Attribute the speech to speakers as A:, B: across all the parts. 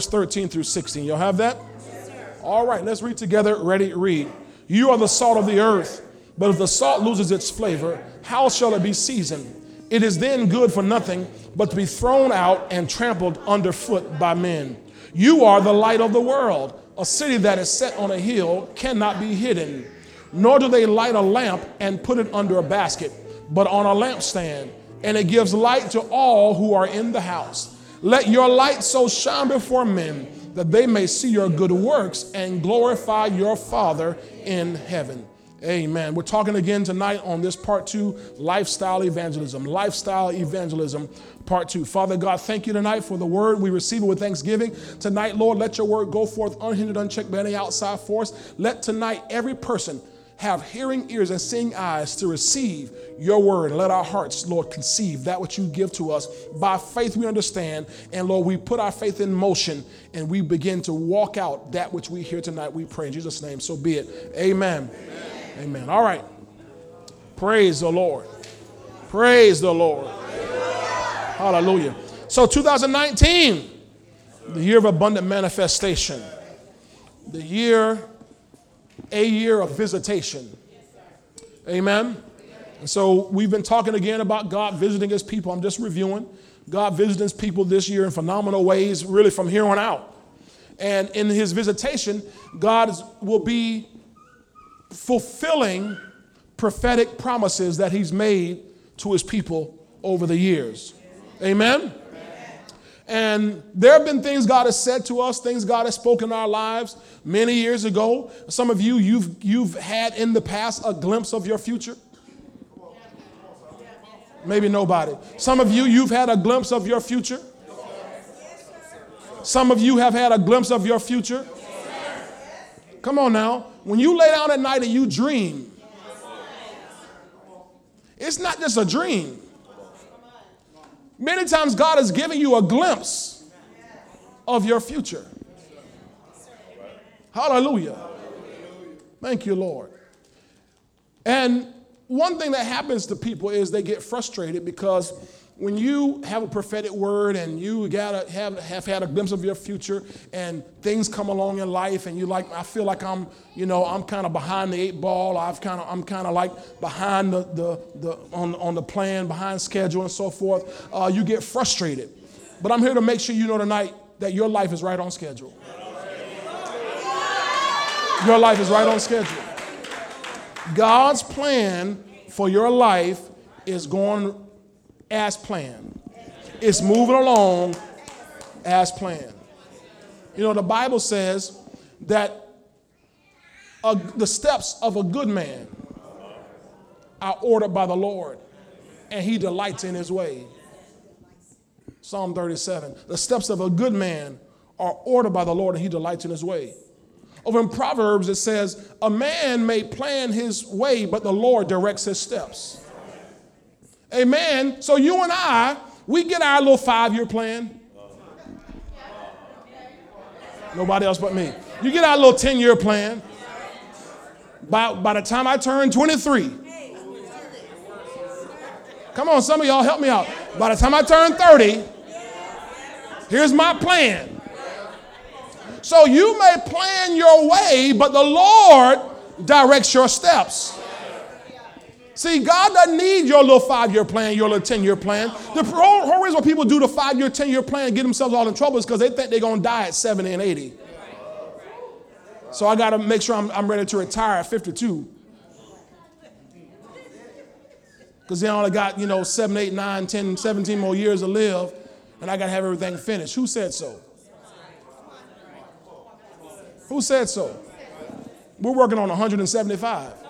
A: 13 through 16. Y'all have that? All right, let's read together. Ready, read. You are the salt of the earth, but if the salt loses its flavor, how shall it be seasoned? It is then good for nothing but to be thrown out and trampled underfoot by men. You are the light of the world. A city that is set on a hill cannot be hidden. Nor do they light a lamp and put it under a basket, but on a lampstand, and it gives light to all who are in the house. Let your light so shine before men that they may see your good works and glorify your Father in heaven. Amen. We're talking again tonight on this part two lifestyle evangelism. Lifestyle evangelism, part two. Father God, thank you tonight for the word. We receive it with thanksgiving. Tonight, Lord, let your word go forth unhindered, unchecked by any outside force. Let tonight every person have hearing ears and seeing eyes to receive your word. And let our hearts, Lord, conceive that which you give to us. By faith, we understand. And Lord, we put our faith in motion and we begin to walk out that which we hear tonight. We pray in Jesus' name. So be it. Amen. Amen. Amen. All right. Praise the Lord. Praise the Lord. Hallelujah. So 2019, the year of abundant manifestation. The year, a year of visitation. Amen. And so we've been talking again about God visiting his people. I'm just reviewing. God visiting his people this year in phenomenal ways, really from here on out. And in his visitation, God will be fulfilling prophetic promises that he's made to his people over the years. Amen? And there have been things God has said to us, things God has spoken in our lives many years ago. Some of you, you've, you've had in the past a glimpse of your future. Maybe nobody. Some of you, you've had a glimpse of your future. Some of you have had a glimpse of your future. Come on now. When you lay down at night and you dream, it's not just a dream. Many times God is giving you a glimpse of your future. Hallelujah. Thank you, Lord. And one thing that happens to people is they get frustrated because when you have a prophetic word and you gotta have, have had a glimpse of your future and things come along in life and you like i feel like i'm you know i'm kind of behind the eight ball. I've kind of i'm kind of like behind the, the, the on, on the plan behind schedule and so forth. Uh, you get frustrated. But i'm here to make sure you know tonight that your life is right on schedule. Your life is right on schedule. God's plan for your life is going as planned. It's moving along as planned. You know, the Bible says that a, the steps of a good man are ordered by the Lord, and he delights in his way. Psalm 37. The steps of a good man are ordered by the Lord, and he delights in his way. Over in Proverbs, it says, A man may plan his way, but the Lord directs his steps. Amen. So you and I, we get our little five year plan. Nobody else but me. You get our little 10 year plan. By, by the time I turn 23, come on, some of y'all help me out. By the time I turn 30, here's my plan. So you may plan your way, but the Lord directs your steps. See, God doesn't need your little five year plan, your little 10 year plan. The whole, reason why people do the five year, 10 year plan get themselves all in trouble is because they think they're going to die at 70 and 80. So I got to make sure I'm, I'm ready to retire at 52. Because they only got, you know, 7, 8, 9, 10, 17 more years to live, and I got to have everything finished. Who said so? Who said so? We're working on 175.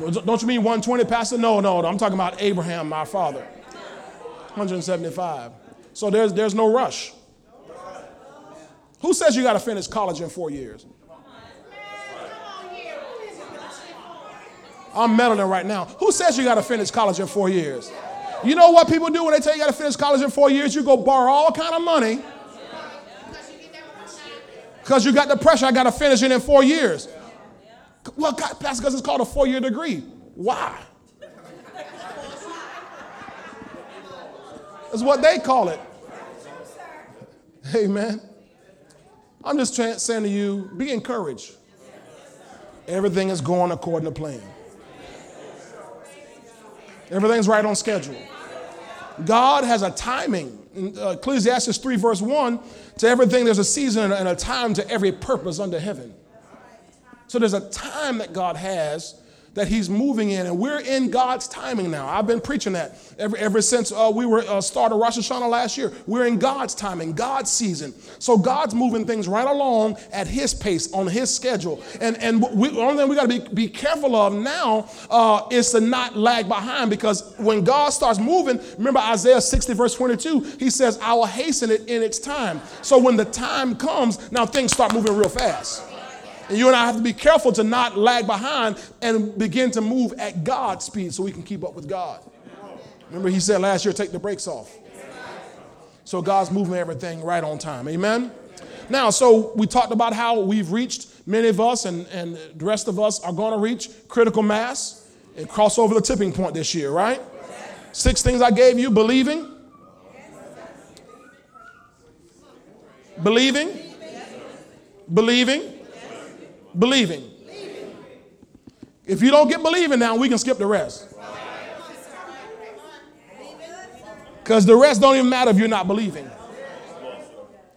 A: Don't you mean 120, Pastor? No, no, no. I'm talking about Abraham, my father. 175. So there's, there's no rush. Who says you got to finish college in four years? I'm meddling right now. Who says you got to finish college in four years? You know what people do when they tell you got to finish college in four years? You go borrow all kind of money because you got the pressure. I got to finish it in four years. Well, God, Pastor, because it's called a four year degree. Why? That's what they call it. Amen. I'm just saying to you, be encouraged. Everything is going according to plan. Everything's right on schedule. God has a timing. In uh, Ecclesiastes 3, verse 1, to everything there's a season and a time to every purpose under heaven. So there's a time that God has that he's moving in, and we're in God's timing now. I've been preaching that ever, ever since uh, we were uh, started Rosh Hashanah last year. We're in God's timing, God's season. So God's moving things right along at His pace, on His schedule. And and we, only thing we got to be, be careful of now uh, is to not lag behind because when God starts moving, remember Isaiah 60 verse 22, He says, "I will hasten it in its time." So when the time comes, now things start moving real fast. And you and I have to be careful to not lag behind and begin to move at God's speed so we can keep up with God. Remember, he said last year, take the brakes off. So God's moving everything right on time. Amen? Now, so we talked about how we've reached, many of us and, and the rest of us are going to reach critical mass and cross over the tipping point this year, right? Six things I gave you believing, believing, believing, Believing. If you don't get believing now, we can skip the rest. Because the rest don't even matter if you're not believing.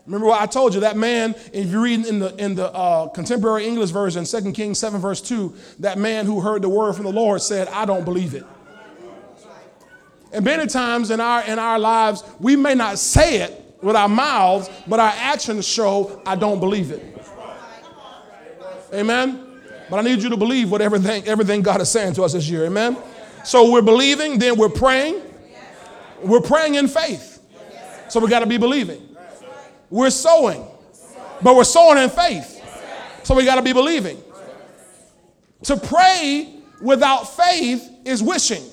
A: Remember what I told you? That man, if you read in the in the uh, contemporary English version, 2 Kings 7, verse 2, that man who heard the word from the Lord said, I don't believe it. And many times in our in our lives, we may not say it with our mouths, but our actions show I don't believe it. Amen. But I need you to believe what everything, everything God is saying to us this year. Amen. So we're believing, then we're praying. We're praying in faith. So we got to be believing. We're sowing, but we're sowing in faith. So we got to be believing. To pray without faith is wishing.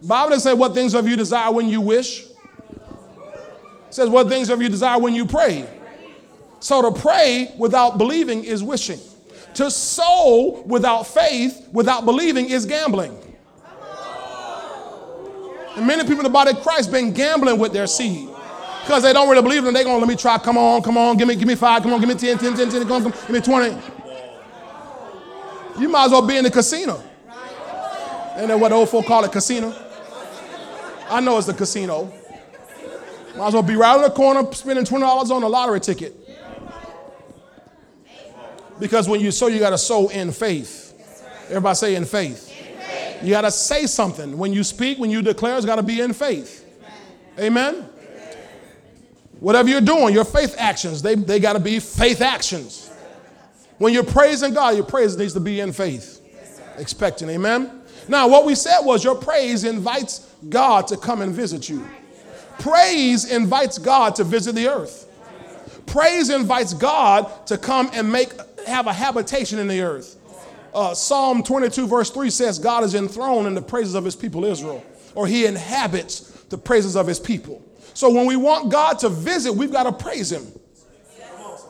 A: Bible doesn't say what things of you desire when you wish says, What things have you desire when you pray? So to pray without believing is wishing. To sow without faith, without believing, is gambling. And many people in the body of Christ been gambling with their seed because they don't really believe them. They're going let me try. Come on, come on, give me, give me five. Come on, give me 10, 10, 10, 10, come on, give me 20. You might as well be in the casino. And then what the old folk call it, casino. I know it's the casino. Might as well be right in the corner spending $20 on a lottery ticket. Because when you sow, you got to sow in faith. Everybody say in faith. You got to say something. When you speak, when you declare, it's got to be in faith. Amen? Whatever you're doing, your faith actions, they, they got to be faith actions. When you're praising God, your praise needs to be in faith. Expecting. Amen? Now, what we said was your praise invites God to come and visit you. Praise invites God to visit the earth. Praise invites God to come and make have a habitation in the earth. Uh, Psalm 22, verse 3 says, God is enthroned in the praises of his people Israel, or he inhabits the praises of his people. So when we want God to visit, we've got to praise him.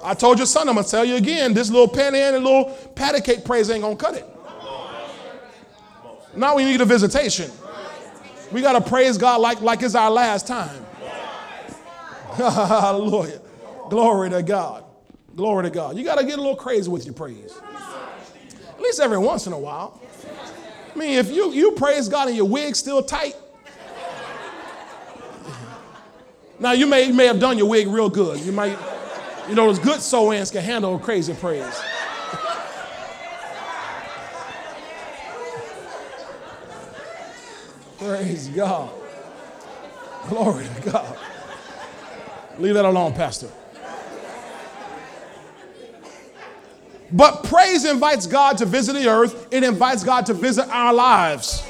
A: I told your son, I'm to tell you again, this little panhandle, little patty cake praise ain't to cut it. Now we need a visitation. We got to praise God like, like it's our last time. Hallelujah. Glory to God. Glory to God. You got to get a little crazy with your praise. At least every once in a while. I mean, if you, you praise God and your wig's still tight, now you may, may have done your wig real good. You might, you know, those good sew-ins can handle crazy praise. Praise God. Glory to God. Leave that alone, Pastor. But praise invites God to visit the earth, it invites God to visit our lives.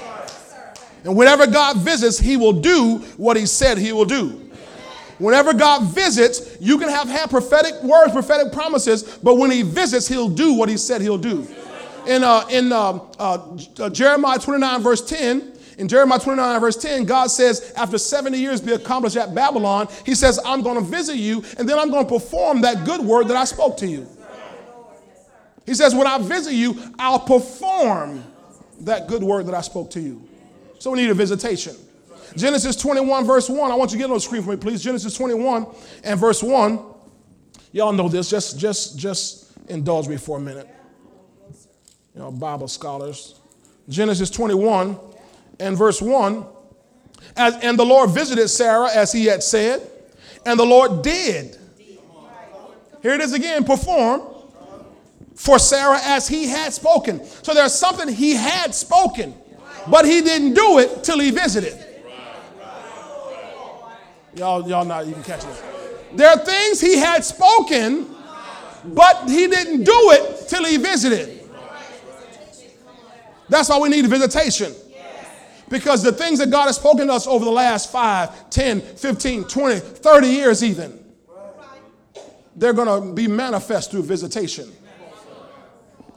A: And whenever God visits, He will do what He said He will do. Whenever God visits, you can have had prophetic words, prophetic promises, but when He visits, He'll do what He said He'll do. In, uh, in uh, uh, Jeremiah 29, verse 10, in Jeremiah 29, verse 10, God says, after 70 years be accomplished at Babylon, He says, I'm going to visit you, and then I'm going to perform that good word that I spoke to you. He says, When I visit you, I'll perform that good word that I spoke to you. So we need a visitation. Genesis 21, verse 1. I want you to get on the screen for me, please. Genesis 21 and verse 1. Y'all know this. Just, just, just indulge me for a minute. You know, Bible scholars. Genesis 21 and verse 1. As, and the Lord visited Sarah as he had said, and the Lord did. Here it is again, perform for Sarah as he had spoken. So there's something he had spoken, but he didn't do it till he visited. Y'all, y'all not even catching it. There are things he had spoken, but he didn't do it till he visited. That's why we need visitation. Because the things that God has spoken to us over the last 5, 10, 15, 20, 30 years, even, they're going to be manifest through visitation.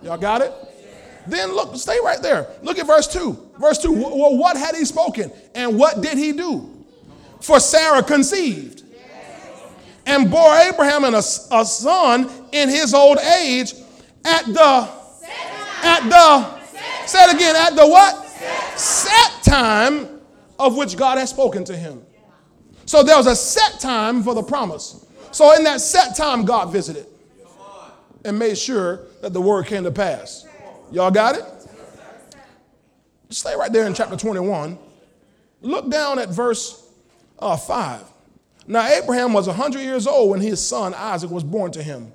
A: Y'all got it? Then look, stay right there. Look at verse 2. Verse 2. Well, what had he spoken? And what did he do? For Sarah conceived and bore Abraham a, a son in his old age at the, at the, say it again, at the what? Set time of which God has spoken to him. So there was a set time for the promise. So in that set time, God visited and made sure that the word came to pass. Y'all got it? Stay right there in chapter 21. Look down at verse uh, 5. Now, Abraham was 100 years old when his son Isaac was born to him.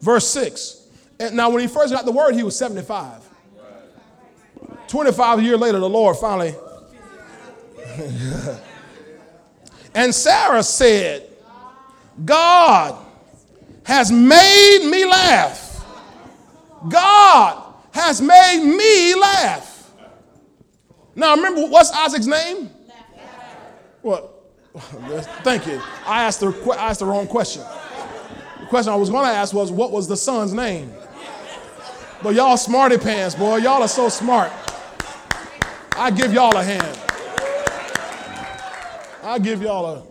A: Verse 6. And now, when he first got the word, he was 75. 25 years later, the Lord finally. and Sarah said, God has made me laugh. God has made me laugh. Now, remember, what's Isaac's name? What? Thank you. I asked the, I asked the wrong question. The question I was going to ask was, what was the son's name? But y'all smarty pants, boy. Y'all are so smart. I give y'all a hand. I give y'all a.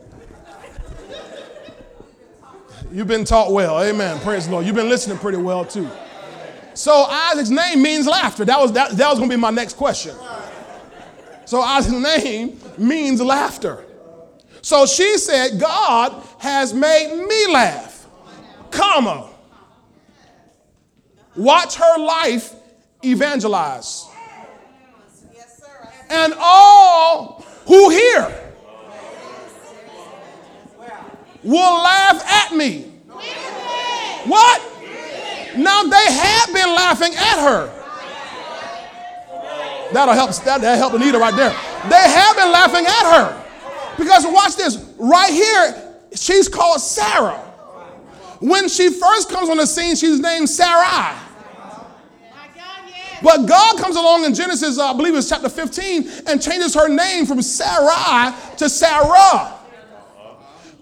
A: You've been taught well. Amen. Praise the Lord. You've been listening pretty well too. So Isaac's name means laughter. That was that, that was to be my next question. So Isaac's name means laughter. So she said, God has made me laugh, comma. Watch her life evangelize and all who hear will laugh at me. What? Now they have been laughing at her. That'll help. That'll help Anita right there. They have been laughing at her because watch this. Right here, she's called Sarah. When she first comes on the scene, she's named Sarai. But God comes along in Genesis, uh, I believe it's chapter 15, and changes her name from Sarai to Sarah,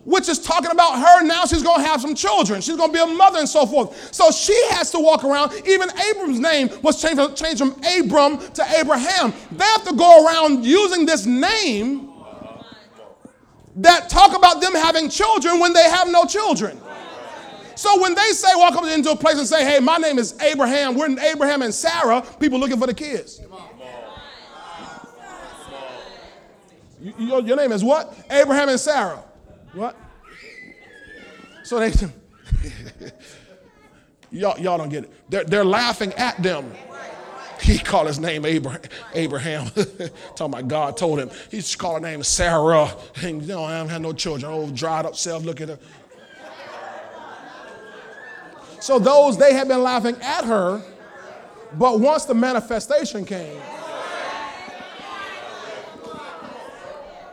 A: which is talking about her now. She's going to have some children. She's going to be a mother and so forth. So she has to walk around. Even Abram's name was changed changed from Abram to Abraham. They have to go around using this name that talk about them having children when they have no children. So when they say, walk up into a place and say, hey, my name is Abraham, we're in Abraham and Sarah, people looking for the kids. Your, your name is what? Abraham and Sarah. What? So they, y'all, y'all don't get it. They're, they're laughing at them. He called his name Abraham. Abraham. Talking about God told him. He just called her name Sarah. And you know, I haven't had no children. Oh, dried up self, look at her. So those, they had been laughing at her, but once the manifestation came,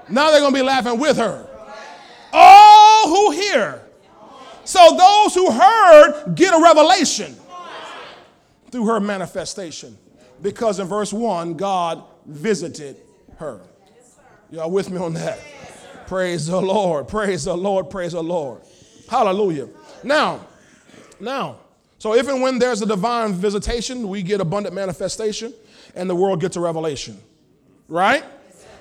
A: now they're going to be laughing with her. All who hear. So those who heard get a revelation through her manifestation. Because in verse 1, God visited her. Y'all with me on that? Praise the Lord. Praise the Lord. Praise the Lord. Hallelujah. Now, now. So if and when there's a divine visitation, we get abundant manifestation and the world gets a revelation. Right?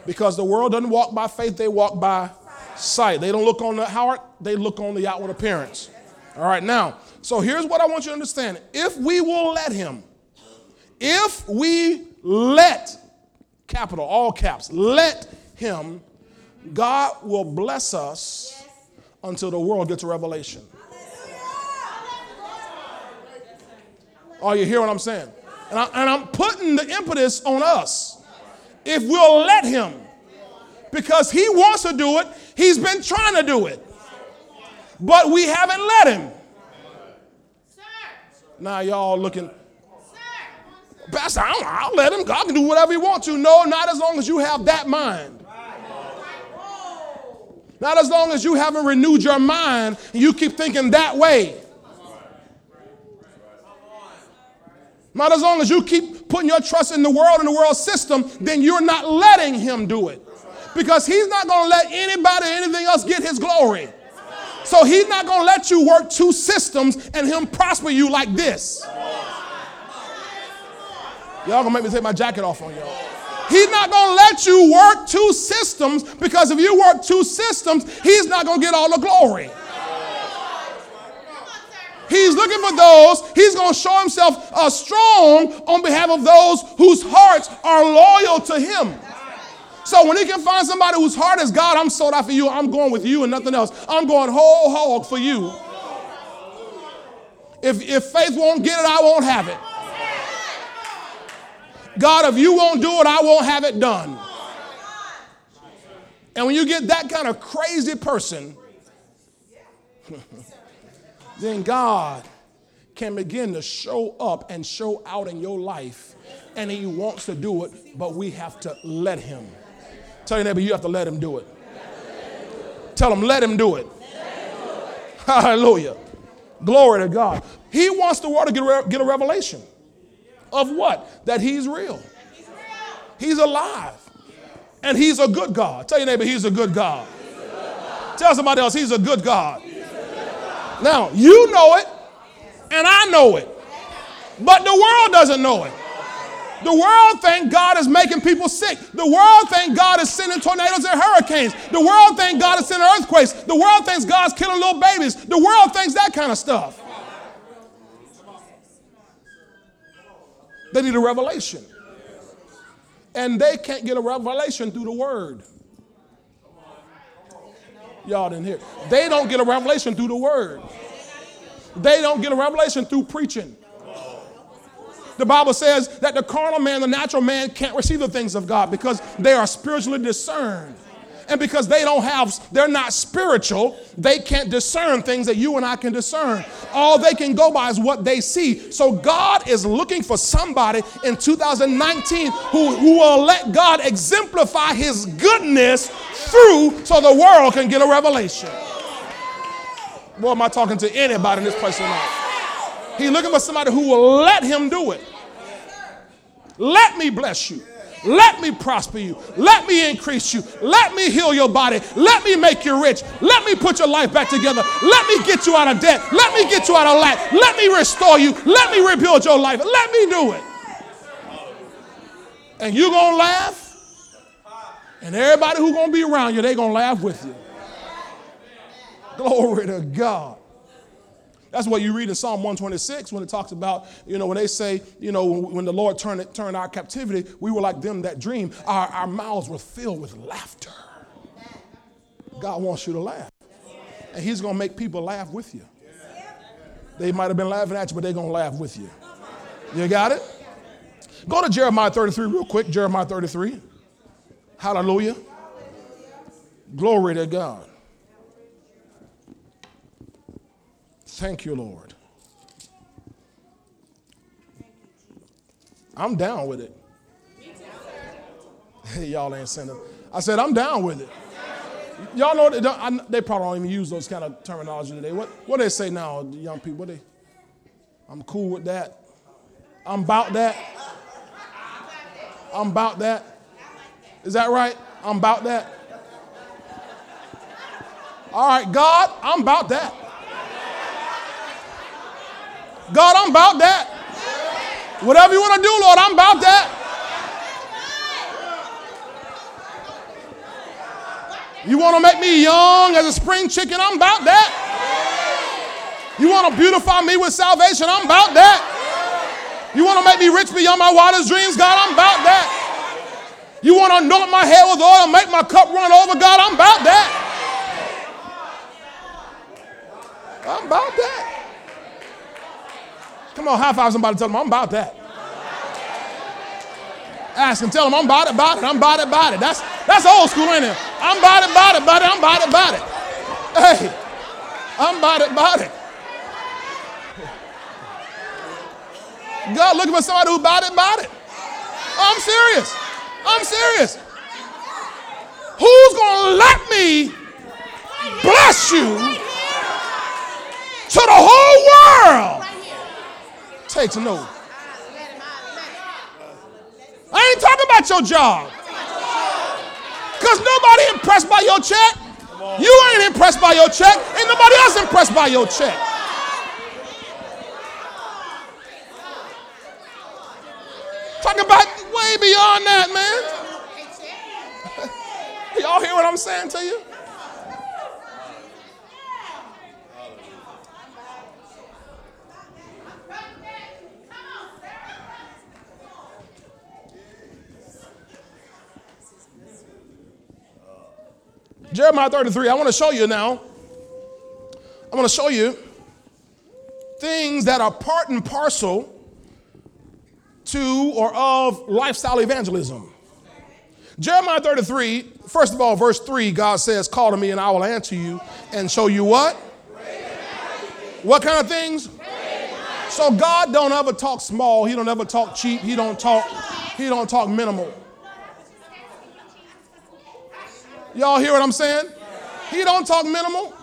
A: Because the world doesn't walk by faith, they walk by sight. They don't look on the heart, they look on the outward appearance. All right, now, so here's what I want you to understand. If we will let him, if we let, capital, all caps, let him, God will bless us until the world gets a revelation. Are you hear what I'm saying? And, I, am putting the impetus on us. If we'll let him, because he wants to do it, he's been trying to do it. But we haven't let him. Now y'all looking, Pastor, I'll, I'll let him. God can do whatever he wants to. No, not as long as you have that mind. Not as long as you haven't renewed your mind and you keep thinking that way. Not as long as you keep putting your trust in the world and the world system, then you're not letting him do it. Because he's not going to let anybody or anything else get his glory. So he's not going to let you work two systems and him prosper you like this. Y'all gonna make me take my jacket off on y'all. He's not gonna let you work two systems because if you work two systems, he's not gonna get all the glory. He's looking for those, he's going to show himself uh, strong on behalf of those whose hearts are loyal to him. So when he can find somebody whose heart is God, I'm sold out for you. I'm going with you and nothing else. I'm going whole hog for you. If, if faith won't get it, I won't have it. God, if you won't do it, I won't have it done. And when you get that kind of crazy person, then God can begin to show up and show out in your life. And He wants to do it, but we have to let Him. Tell your neighbor, you have to let Him do it. Tell him, let Him do it. Hallelujah. Glory to God. He wants the world to get a, get a revelation of what? That He's real. He's alive. And He's a good God. Tell your neighbor, He's a good God. Tell somebody else, He's a good God. Now, you know it, and I know it, but the world doesn't know it. The world think God is making people sick. The world think God is sending tornadoes and hurricanes. The world think God is sending earthquakes. The world thinks God's killing little babies. The world thinks that kind of stuff. They need a revelation. And they can't get a revelation through the word. Y'all didn't hear. They don't get a revelation through the word. They don't get a revelation through preaching. The Bible says that the carnal man, the natural man, can't receive the things of God because they are spiritually discerned. And because they don't have, they're not spiritual, they can't discern things that you and I can discern. All they can go by is what they see. So God is looking for somebody in 2019 who, who will let God exemplify his goodness through so the world can get a revelation. Boy, am I talking to anybody in this place tonight? He's looking for somebody who will let him do it. Let me bless you. Let me prosper you. Let me increase you. Let me heal your body. Let me make you rich. Let me put your life back together. Let me get you out of debt. Let me get you out of lack. Let me restore you. Let me rebuild your life. Let me do it. And you're going to laugh. And everybody who's going to be around you, they're going to laugh with you. Glory to God. That's what you read in Psalm 126 when it talks about, you know, when they say, you know, when, the Lord turned, turned our captivity, we were like them that dream. Our, our mouths were filled with laughter. God wants you to laugh. And He's going to make people laugh with you. They might have been laughing at you, but they're going to laugh with you. You got it? Go to Jeremiah 33 real quick. Jeremiah 33. Hallelujah. Glory to God. Thank you, Lord. I'm down with it. Hey, y'all ain't it. I said, I'm down with it. Y'all know they, I, they probably don't even use those kind of terminology today. What what they say now, young people? What they? I'm cool with that. I'm about that. I'm about that. Is that right? I'm about that. All right, God, I'm about that. God, I'm about that. Whatever you want to do, Lord, I'm about that. You want to make me young as a spring chicken? I'm about that. You want to beautify me with salvation? I'm about that. You want to make me rich beyond my wildest dreams? God, I'm about that. You want to anoint my head with oil and make my cup run over? God, I'm about that. I'm about that. Come on, high five somebody, tell them I'm about that. Ask him, tell him I'm about it, about it, I'm about it, about it. That's, that's old school, ain't it? I'm about it, about it, about it, I'm about it, about it. Hey, I'm about it, about it. God looking for somebody who's about it, about it. I'm serious. I'm serious. Who's going to let me bless you to the whole world? Take to know. I ain't talking about your job. Because nobody impressed by your check. You ain't impressed by your check. Ain't nobody else impressed by your check. Talking about way beyond that, man. Y'all hear what I'm saying to you? Jeremiah 33, I want to show you now. I want to show you things that are part and parcel to or of lifestyle evangelism. Jeremiah 33, first of all, verse 3, God says, Call to me and I will answer you and show you what? What kind of things? So God don't ever talk small, He don't ever talk cheap, He don't talk, He don't talk minimal. Y'all hear what I'm saying? He don't talk minimal.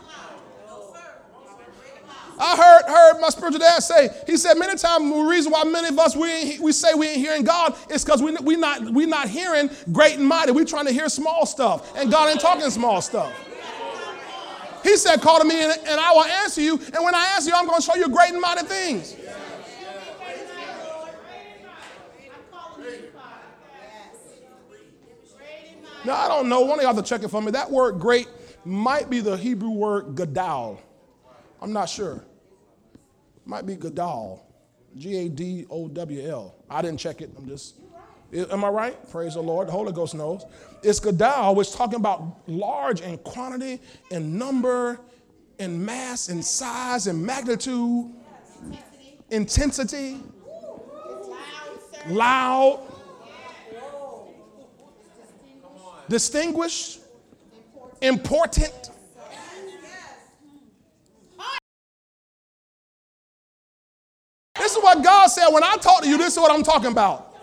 A: I heard, heard my spiritual dad say, he said many times the reason why many of us we, we say we ain't hearing God is because we we not we not hearing great and mighty. We're trying to hear small stuff. And God ain't talking small stuff. He said, Call to me and, and I will answer you. And when I answer you, I'm going to show you great and mighty things. Now, I don't know. One of y'all to check it for me. That word great might be the Hebrew word gadal. I'm not sure. Might be gadal. G A D O W L. I didn't check it. I'm just, am I right? Praise the Lord. The Holy Ghost knows. It's gadal, which talking about large in quantity, and number, and mass, and size, and magnitude, intensity, loud distinguished, important. This is what God said when I talk to you, this is what I'm talking about.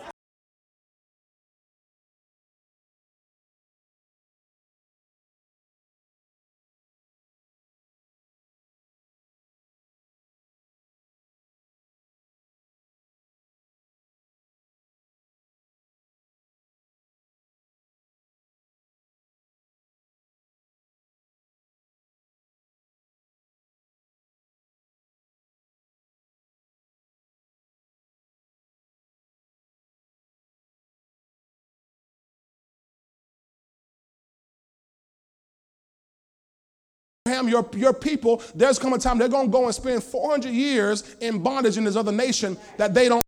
A: Your, your people, there's come a time they're going to go and spend 400 years in bondage in this other nation that they don't.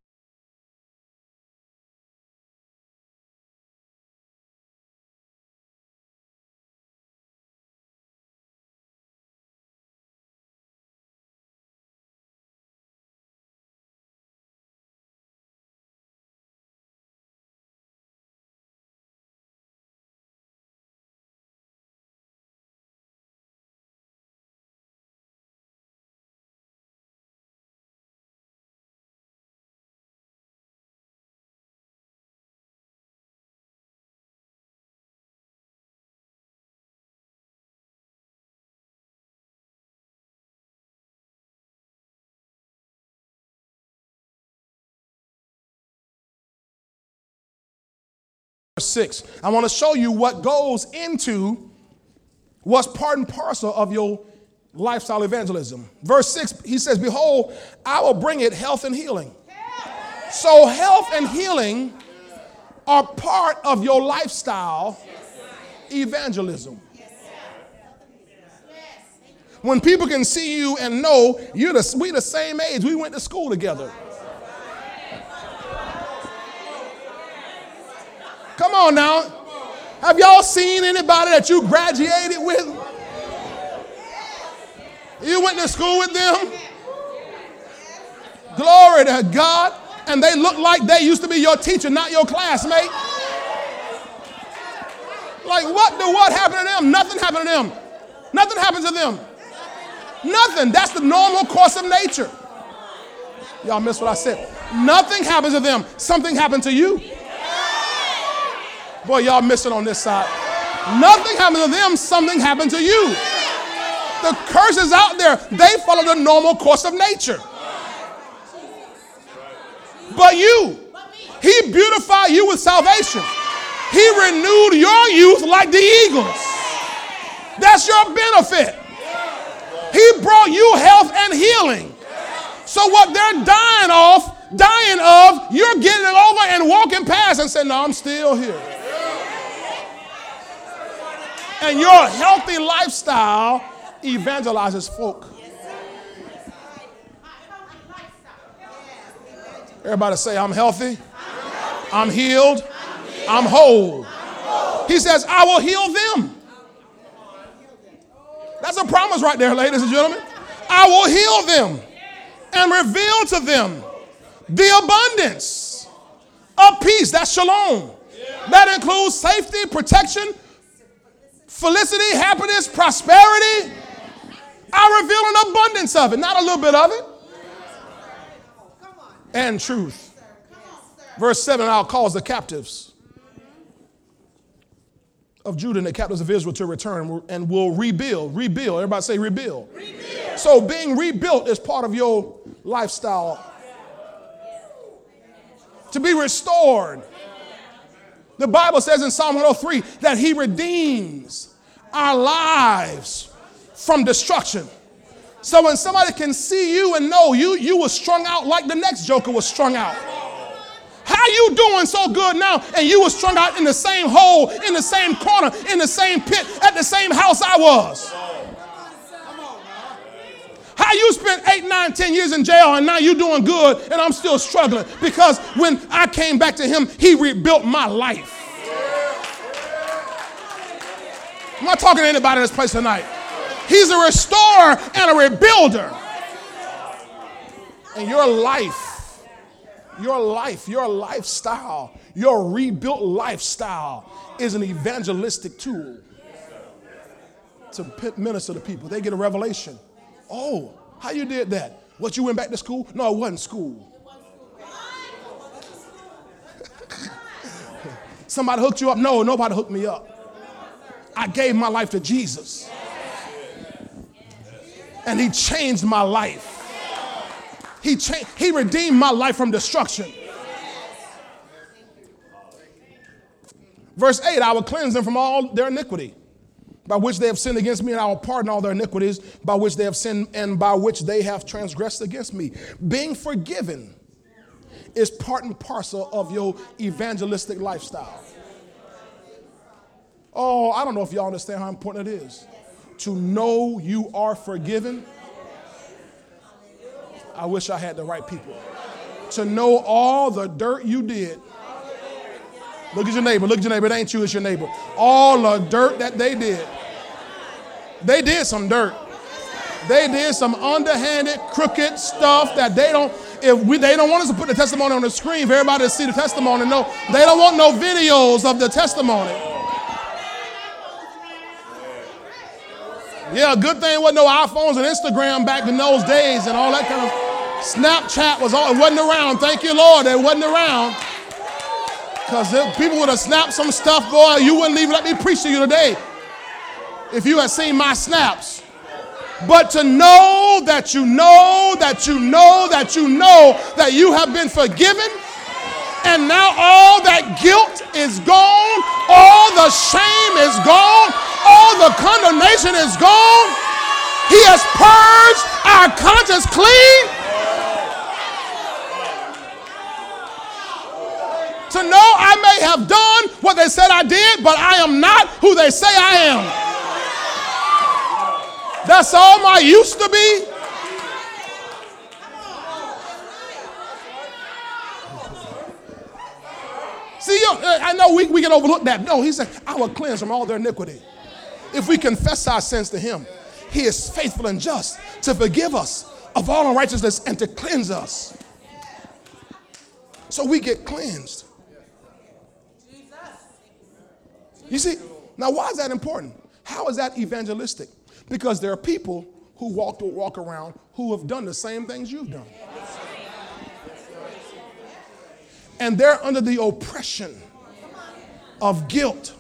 A: Six. I want to show you what goes into what's part and parcel of your lifestyle evangelism. Verse six, he says, Behold, I will bring it health and healing. So, health and healing are part of your lifestyle evangelism. When people can see you and know you're the, we the same age, we went to school together. Come on now. Have y'all seen anybody that you graduated with? You went to school with them? Glory to God. And they look like they used to be your teacher, not your classmate. Like, what do what happened to them? Nothing happened to them. Nothing happened to them. Nothing. That's the normal course of nature. Y'all missed what I said. Nothing happens to them. Something happened to you. Boy, y'all missing on this side. Nothing happened to them. Something happened to you. The curse is out there. They follow the normal course of nature. But you, He beautified you with salvation. He renewed your youth like the eagles. That's your benefit. He brought you health and healing. So what they're dying off, dying of, you're getting it over and walking past and saying, No, I'm still here. And your healthy lifestyle evangelizes folk. Everybody say, I'm healthy, I'm healed, I'm whole. He says, I will heal them. That's a promise right there, ladies and gentlemen. I will heal them and reveal to them the abundance of peace. That's shalom. That includes safety, protection, felicity, happiness, prosperity. I reveal an abundance of it, not a little bit of it and truth. Verse 7 I'll cause the captives of Judah and the captives of Israel to return and will rebuild. Rebuild. Everybody say rebuild. rebuild. So being rebuilt is part of your lifestyle. To be restored. The Bible says in Psalm 103 that He redeems our lives from destruction. So when somebody can see you and know you, you were strung out like the next joker was strung out. How you doing so good now and you were strung out in the same hole, in the same corner, in the same pit, at the same house I was? How you spent eight, nine, ten years in jail and now you're doing good and I'm still struggling because when I came back to him, he rebuilt my life. I'm not talking to anybody in this place tonight. He's a restorer and a rebuilder. And your life, your life, your lifestyle, your rebuilt lifestyle is an evangelistic tool to minister to people. They get a revelation. Oh, how you did that? What you went back to school? No, it wasn't school. Somebody hooked you up? No, nobody hooked me up. I gave my life to Jesus and he changed my life. He, cha- he redeemed my life from destruction. Verse 8 I will cleanse them from all their iniquity, by which they have sinned against me, and I will pardon all their iniquities, by which they have sinned and by which they have transgressed against me. Being forgiven is part and parcel of your evangelistic lifestyle. Oh, I don't know if y'all understand how important it is to know you are forgiven. I wish I had the right people. To know all the dirt you did. Look at your neighbor. Look at your neighbor. It ain't you, it's your neighbor. All the dirt that they did. They did some dirt. They did some underhanded, crooked stuff that they don't. If we, they don't want us to put the testimony on the screen for everybody to see the testimony, no, they don't want no videos of the testimony. Yeah, good thing wasn't no iPhones and Instagram back in those days and all that kind of Snapchat was all, it wasn't around. Thank you, Lord, it wasn't around. Because people would have snapped some stuff, boy, you wouldn't even let me preach to you today if you had seen my snaps. But to know that you know that you know that you know that you have been forgiven, and now all that guilt is gone, all the shame is gone, all the condemnation is gone. He has purged our conscience clean. To know I may have done what they said I did, but I am not who they say I am. That's all my used to be. See, I know we, we can overlook that. No, he said, I will cleanse from all their iniquity. If we confess our sins to him, he is faithful and just to forgive us of all unrighteousness and to cleanse us. So we get cleansed. You see, now why is that important? How is that evangelistic? Because there are people who walk to walk around who have done the same things you've done. And they're under the oppression of guilt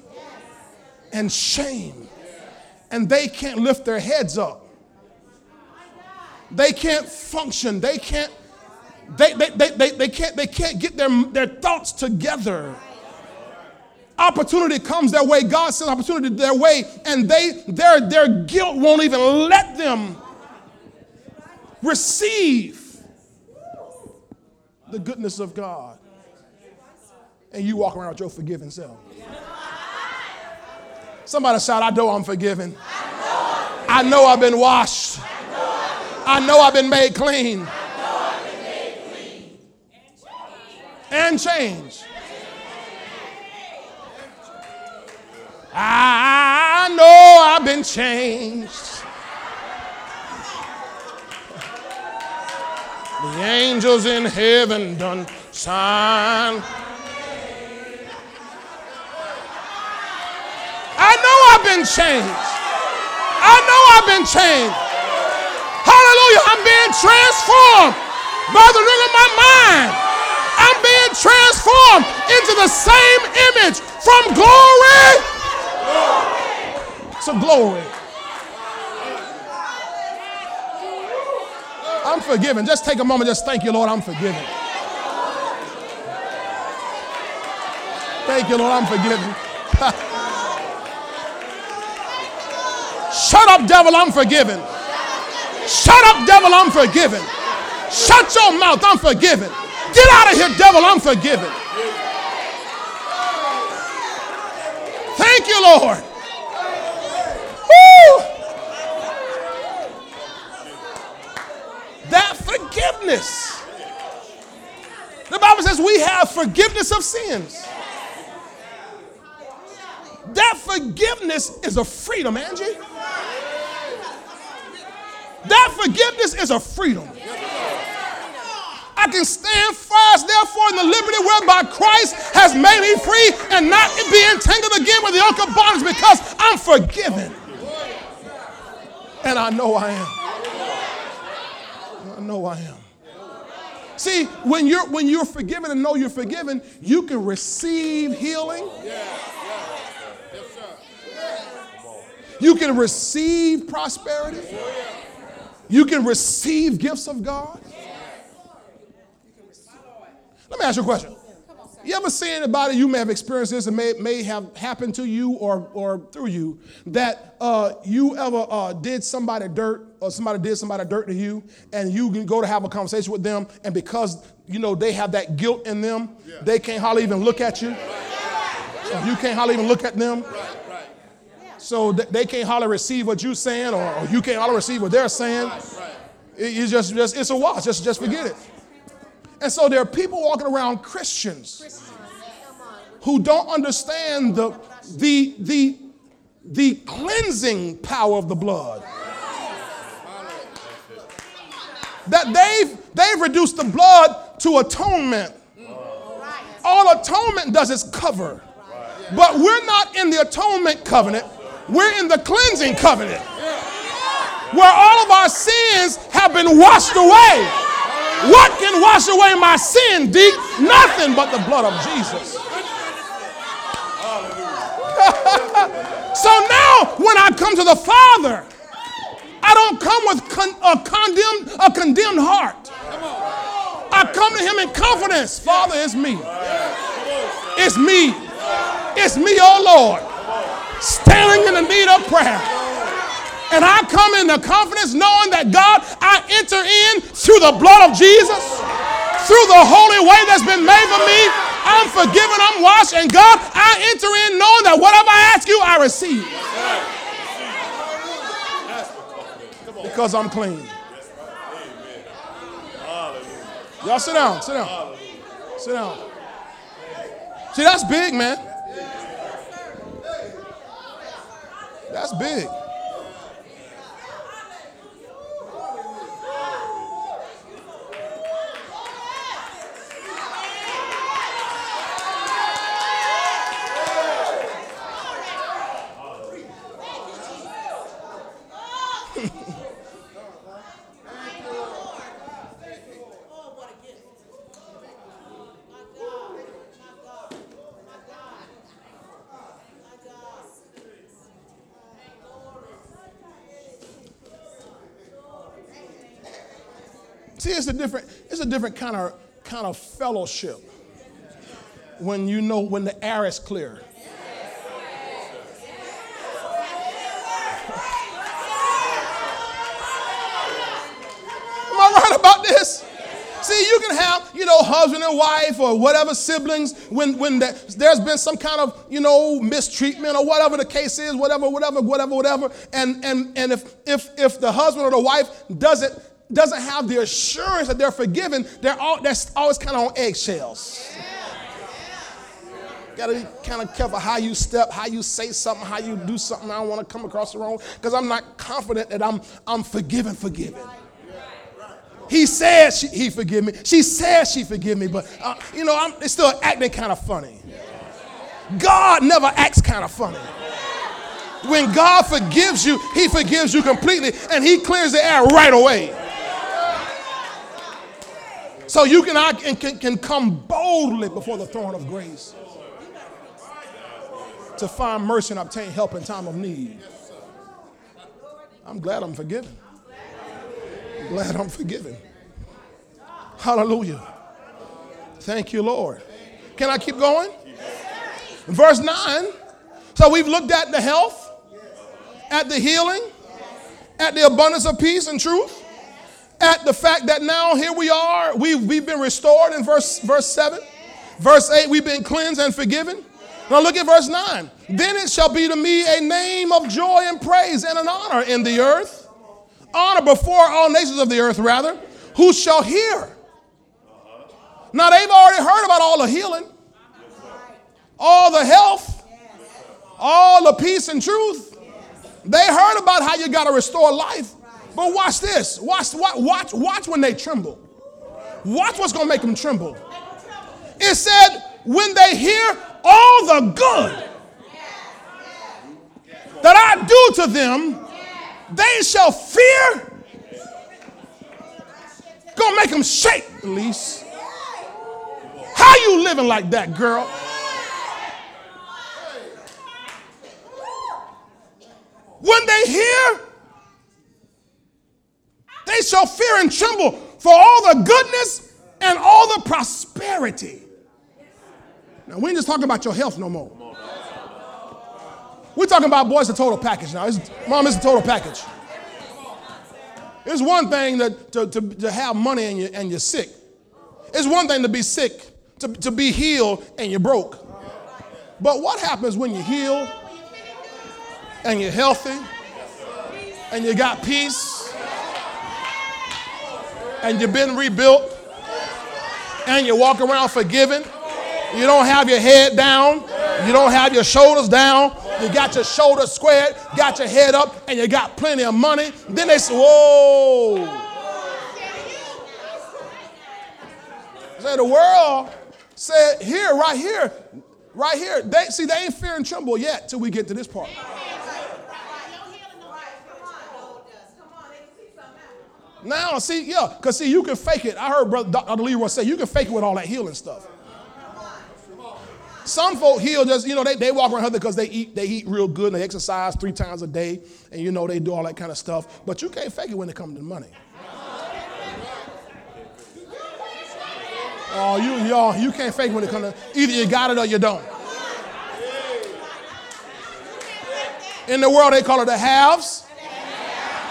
A: and shame. And they can't lift their heads up. They can't function. They can't, they, they, they, they, they can't, they can't get their, their thoughts together. Opportunity comes their way. God sends opportunity their way, and they their, their guilt won't even let them receive the goodness of God. And you walk around with your forgiven self. Somebody shout, I know I'm forgiven. I know I've been washed. I know I've been made clean. And changed. I know I've been changed. The angels in heaven done sign. I know I've been changed. I know I've been changed. Hallelujah. I'm being transformed by the ring of my mind. I'm being transformed into the same image from glory to glory. I'm forgiven. Just take a moment, just thank you, Lord, I'm forgiven. Thank you, Lord, I'm forgiven. Shut up, devil, I'm forgiven. Shut up, devil, I'm forgiven. Shut your mouth, I'm forgiven. Get out of here, devil, I'm forgiven. Thank you, Lord. Woo! That forgiveness. The Bible says we have forgiveness of sins. That forgiveness is a freedom, Angie. That forgiveness is a freedom. I can stand fast, therefore, in the liberty whereby Christ has made me free and not be entangled again with the yoke of bondage because I'm forgiven. And I know I am. I know I am. See, when you're when you're forgiven and know you're forgiven, you can receive healing. You can receive prosperity. You can receive gifts of God. Let me ask you a question. You ever see anybody, you may have experienced this and may, may have happened to you or, or through you, that uh, you ever uh, did somebody dirt or somebody did somebody dirt to you and you can go to have a conversation with them and because, you know, they have that guilt in them, yeah. they can't hardly even look at you. So you can't hardly even look at them. So they can't hardly receive what you're saying or, or you can't hardly receive what they're saying. It's just, just it's a wash. Just, just forget it. And so there are people walking around Christians who don't understand the, the, the, the cleansing power of the blood. That they've, they've reduced the blood to atonement. All atonement does is cover. But we're not in the atonement covenant, we're in the cleansing covenant. Where all of our sins have been washed away. What can wash away my sin, Deep? Nothing but the blood of Jesus. so now, when I come to the Father, I don't come with con- a condemned, a condemned heart. I come to Him in confidence. Father, it's me. It's me. It's me, oh Lord, standing in the need of prayer. And I come in the confidence knowing that God, I enter in through the blood of Jesus, through the holy way that's been made for me. I'm forgiven, I'm washed, and God, I enter in knowing that whatever I ask you, I receive. because I'm clean. Y'all sit down, sit down. Sit down. See, that's big, man. That's big. See, it's a different, it's a different kind of kind of fellowship when you know when the air is clear. Am I right about this? See, you can have, you know, husband and wife or whatever siblings when, when the, there's been some kind of, you know, mistreatment or whatever the case is, whatever, whatever, whatever, whatever. And, and, and if, if, if the husband or the wife doesn't, doesn't have the assurance that they're forgiven, they're, all, they're always kind of on eggshells. Got to be kind of careful how you step, how you say something, how you do something. I don't want to come across the wrong because I'm not confident that I'm, I'm forgiven, forgiven. He says she, he forgive me. She says she forgive me, but uh, you know, I'm it's still acting kind of funny. God never acts kind of funny. When God forgives you, He forgives you completely, and He clears the air right away. So you can, can, can come boldly before the throne of grace to find mercy and obtain help in time of need. I'm glad I'm forgiven. I'm glad I'm forgiven. Hallelujah. Thank you, Lord. Can I keep going? Verse 9. So we've looked at the health, at the healing, at the abundance of peace and truth, at the fact that now here we are, we've, we've been restored in verse, verse 7. Verse 8, we've been cleansed and forgiven. Now look at verse 9. Then it shall be to me a name of joy and praise and an honor in the earth, honor before all nations of the earth, rather, who shall hear. Now they've already heard about all the healing, all the health, all the peace and truth. They heard about how you got to restore life. But watch this. Watch, watch, watch, watch when they tremble. Watch what's going to make them tremble. It said, when they hear all the good that I do to them, they shall fear. Gonna make them shake, Elise. How you living like that, girl? When they hear, shall fear and tremble for all the goodness and all the prosperity. Now, we ain't just talking about your health no more. We're talking about, boys, the total package now. It's, mom, it's a total package. It's one thing that, to, to, to have money and you're, and you're sick. It's one thing to be sick, to, to be healed and you're broke. But what happens when you heal and you're healthy and you got peace and you've been rebuilt and you walk around forgiven? You don't have your head down. You don't have your shoulders down. You got your shoulders squared, got your head up, and you got plenty of money. Then they say, Whoa. Say the world said, Here, right here, right here. They see they ain't fear and tremble yet till we get to this part. Now, see, yeah, because see, you can fake it. I heard Brother Dr. Leroy say you can fake it with all that healing stuff. Some folk heal just, you know, they, they walk around because they eat, they eat real good and they exercise three times a day, and you know they do all that kind of stuff. But you can't fake it when it comes to money. Oh, you y'all, you can't fake it when it comes to either you got it or you don't. In the world, they call it the haves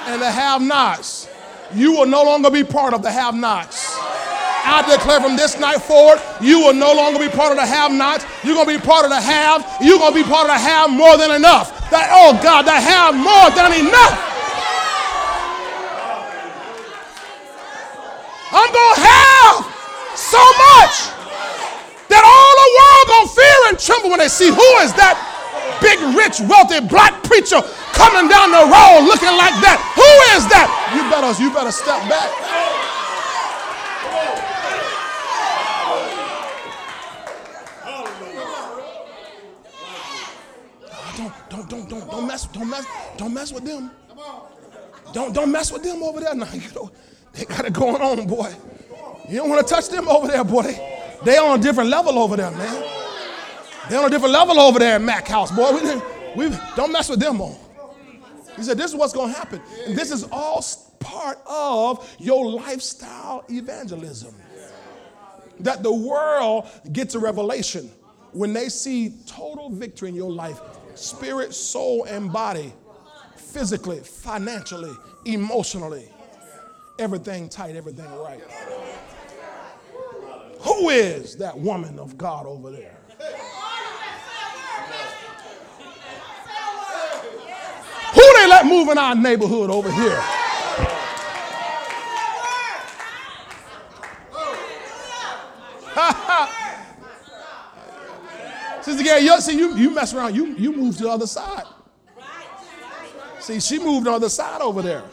A: and the have-nots. You will no longer be part of the have nots. I declare from this night forward, you will no longer be part of the have nots. You're going to be part of the have. You're going to be part of the have more than enough. That, oh God, the have more than enough. I'm going to have so much that all the world going to fear and tremble when they see who is that big, rich, wealthy black preacher coming down the road looking like that. Who is that? You better, you better step back. Don't, don't, don't, don't, don't mess, don't mess, don't mess with them. Don't, don't mess with them over there. Now, you know, they got it going on, boy. You don't want to touch them over there, boy. They, they on a different level over there, man. They on a different level over there at Mac House, boy. We, we don't mess with them on. He said, This is what's going to happen. And this is all part of your lifestyle evangelism. That the world gets a revelation when they see total victory in your life, spirit, soul, and body, physically, financially, emotionally. Everything tight, everything right. Who is that woman of God over there? Who they let move in our neighborhood over here? Sister Gary, you, see, you, you mess around, you, you move to the other side. See, she moved on the other side over there.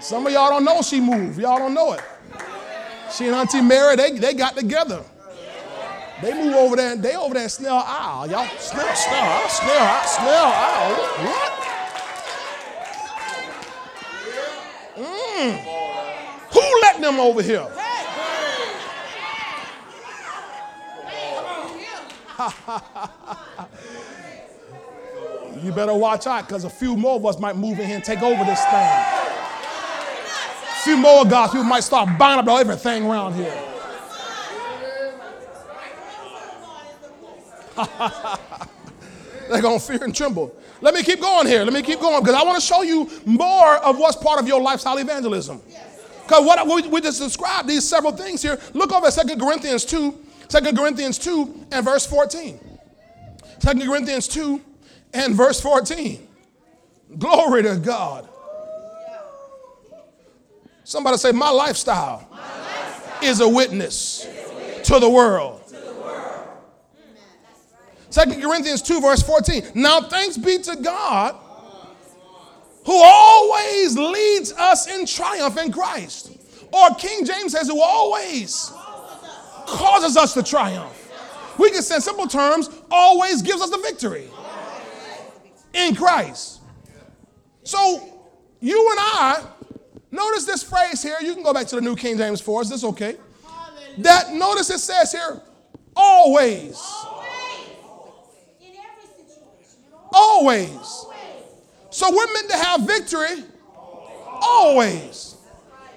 A: Some of y'all don't know she moved. Y'all don't know it. She and Auntie Mary, they, they got together. They move over there and they over there Snell Isle. Y'all, Snell, Snell, Snell, Snell Isle. What? Mm. Who let them over here? you better watch out because a few more of us might move in here and take over this thing. A few more God's people might start buying up everything around here. They're going to fear and tremble. Let me keep going here. Let me keep going because I want to show you more of what's part of your lifestyle evangelism. Because what we, we just described these several things here. Look over at 2 Corinthians 2, 2 Corinthians 2 and verse 14. 2 Corinthians 2 and verse 14. Glory to God. Somebody say, My lifestyle, My lifestyle is a is a witness to the world. 2 Corinthians 2, verse 14. Now thanks be to God who always leads us in triumph in Christ. Or King James says, who always causes us to triumph. We can say in simple terms, always gives us the victory in Christ. So you and I, notice this phrase here. You can go back to the New King James for us. This okay. That notice it says here, always. Always. So we're meant to have victory always.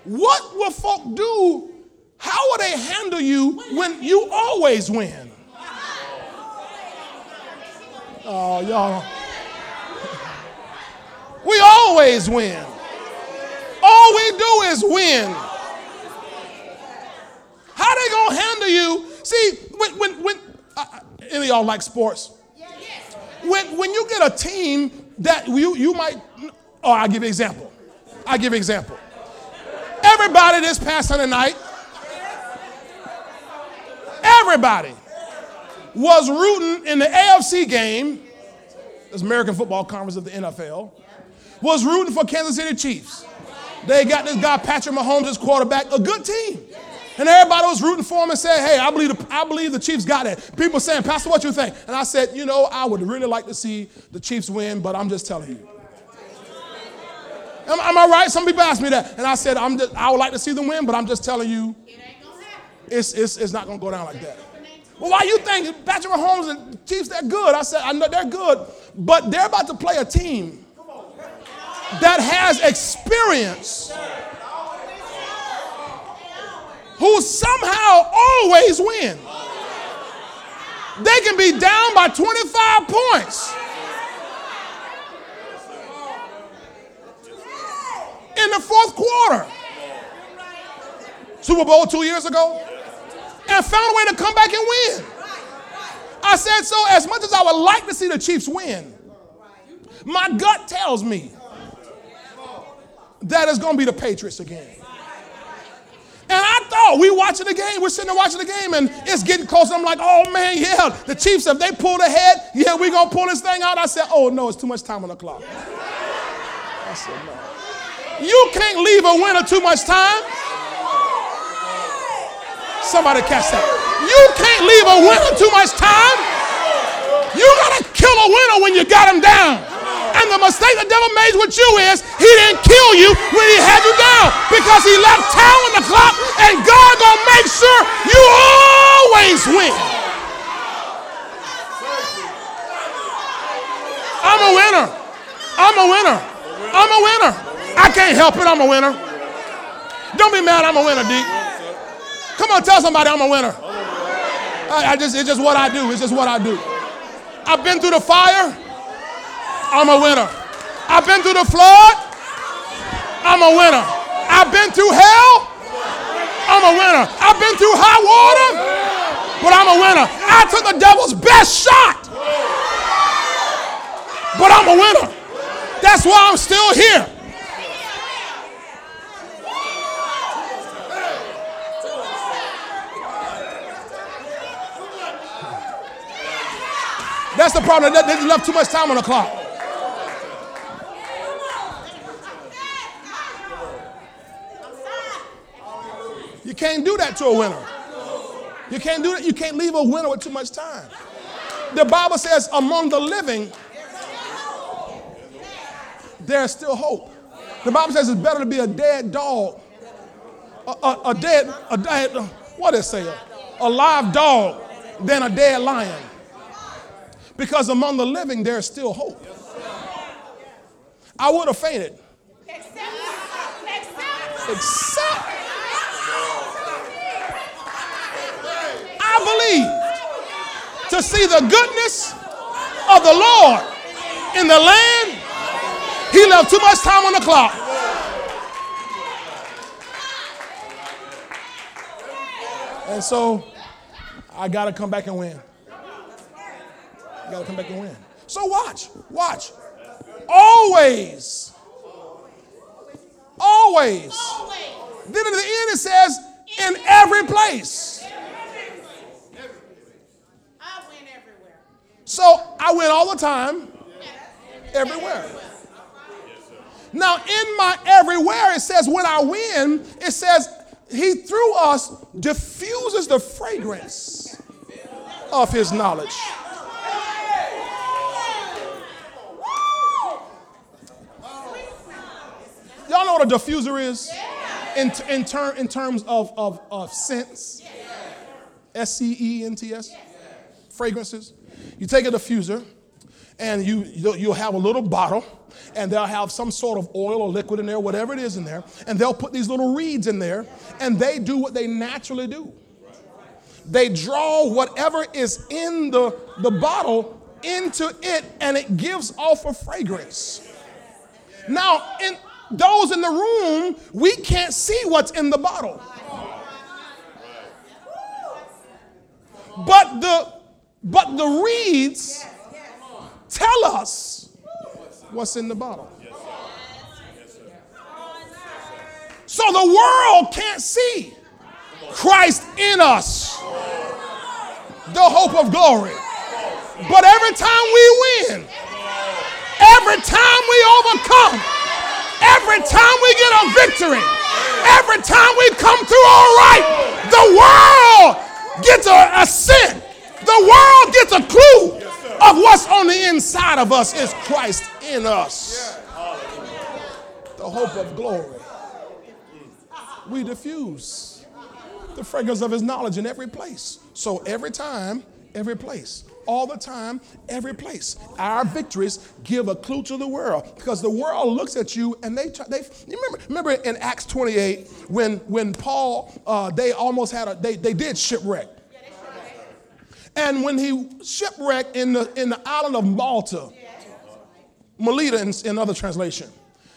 A: What will folk do? How will they handle you when you always win? Oh, y'all. We always win. All we do is win. How they gonna handle you? See, when when when uh, any of y'all like sports? When, when you get a team that you, you might, oh, I'll give you an example. I'll give you an example. Everybody this past Sunday night, everybody was rooting in the AFC game, this American Football Conference of the NFL, was rooting for Kansas City Chiefs. They got this guy, Patrick Mahomes, as quarterback, a good team. And everybody was rooting for him and said, hey, I believe, the, I believe the Chiefs got it. People saying, Pastor, what you think? And I said, you know, I would really like to see the Chiefs win, but I'm just telling you. Am, am I right? Some people ask me that. And I said, I'm just, I would like to see them win, but I'm just telling you, it's, it's, it's not going to go down like that. Well, why you think Patrick Mahomes and Chiefs, they're good? I said, I know they're good, but they're about to play a team that has experience who somehow always win. They can be down by 25 points. In the fourth quarter. Super Bowl two years ago. And found a way to come back and win. I said, so as much as I would like to see the Chiefs win, my gut tells me that it's going to be the Patriots again. Oh, we watching the game. We're sitting there watching the game, and it's getting close. I'm like, oh man, yeah. The Chiefs, if they pull ahead, yeah, we gonna pull this thing out. I said, oh no, it's too much time on the clock. I said, no. You can't leave a winner too much time. Somebody catch that. You can't leave a winner too much time. You gotta kill a winner when you got him down. And the mistake the devil made with you is he didn't kill you when he had you down because he left town on the clock and God gonna make sure you always win. I'm a winner. I'm a winner. I'm a winner. I can't help it. I'm a winner. Don't be mad. I'm a winner, D. Come on, tell somebody I'm a winner. I, I just, it's just what I do. It's just what I do. I've been through the fire. I'm a winner. I've been through the flood. I'm a winner. I've been through hell. I'm a winner. I've been through high water, but I'm a winner. I took the devil's best shot, but I'm a winner. That's why I'm still here. That's the problem. They left too much time on the clock. You can't do that to a winner. You can't do that. You can't leave a winner with too much time. The Bible says, among the living, there's still hope. The Bible says it's better to be a dead dog, a, a, a dead, a dead, what does it say? A live dog than a dead lion. Because among the living, there's still hope. I would have fainted. Except I believe to see the goodness of the Lord in the land. He left too much time on the clock. And so I got to come back and win. Got to come back and win. So watch, watch. Always. Always. Then at the end it says, in every place. So I win all the time, everywhere. Now, in my everywhere, it says when I win, it says he through us diffuses the fragrance of his knowledge. Y'all know what a diffuser is? In, in, ter- in terms of, of, of scents? S C E N T S? Fragrances. You take a diffuser and you, you'll have a little bottle and they'll have some sort of oil or liquid in there, whatever it is in there, and they'll put these little reeds in there and they do what they naturally do. They draw whatever is in the, the bottle into it and it gives off a fragrance. Now, in those in the room, we can't see what's in the bottle. But the but the reeds tell us what's in the bottle. So the world can't see Christ in us, the hope of glory. But every time we win, every time we overcome, every time we get a victory, every time we come through all right, the world gets a, a scent the world gets a clue of what's on the inside of us is Christ in us. The hope of glory. We diffuse the fragrance of his knowledge in every place. So every time, every place all the time, every place. Our victories give a clue to the world because the world looks at you and they try. they remember remember in Acts 28 when when Paul uh, they almost had a they they did shipwreck. And when he shipwrecked in the, in the island of Malta, Melita in, in other translation,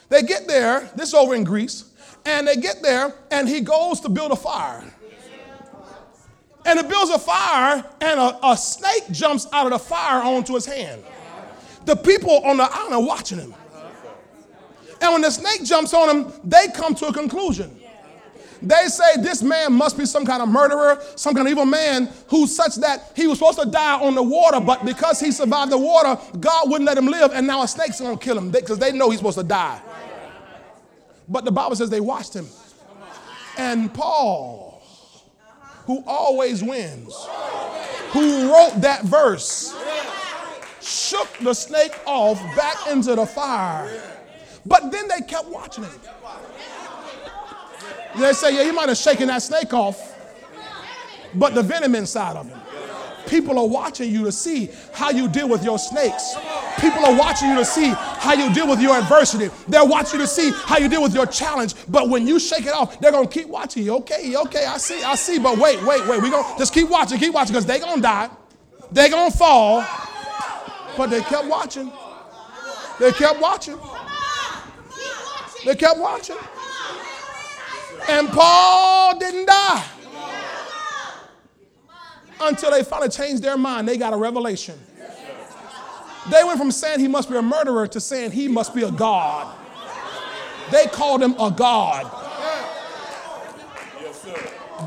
A: they get there, this is over in Greece, and they get there and he goes to build a fire. And he builds a fire and a, a snake jumps out of the fire onto his hand. The people on the island are watching him. And when the snake jumps on him, they come to a conclusion. They say this man must be some kind of murderer, some kind of evil man who's such that he was supposed to die on the water, but because he survived the water, God wouldn't let him live, and now a snake's gonna kill him because they know he's supposed to die. But the Bible says they watched him. And Paul, who always wins, who wrote that verse, shook the snake off back into the fire. But then they kept watching him. They say, yeah, he might have shaken that snake off, but the venom inside of him. People are watching you to see how you deal with your snakes. People are watching you to see how you deal with your adversity. They're watching you to see how you deal with your challenge. But when you shake it off, they're gonna keep watching you. Okay, okay, I see, I see. But wait, wait, wait. We gonna just keep watching, keep watching, because they're gonna die. They're gonna fall. But they kept watching. They kept watching. They kept watching. And Paul didn't die until they finally changed their mind. They got a revelation. They went from saying he must be a murderer to saying he must be a God. They called him a God.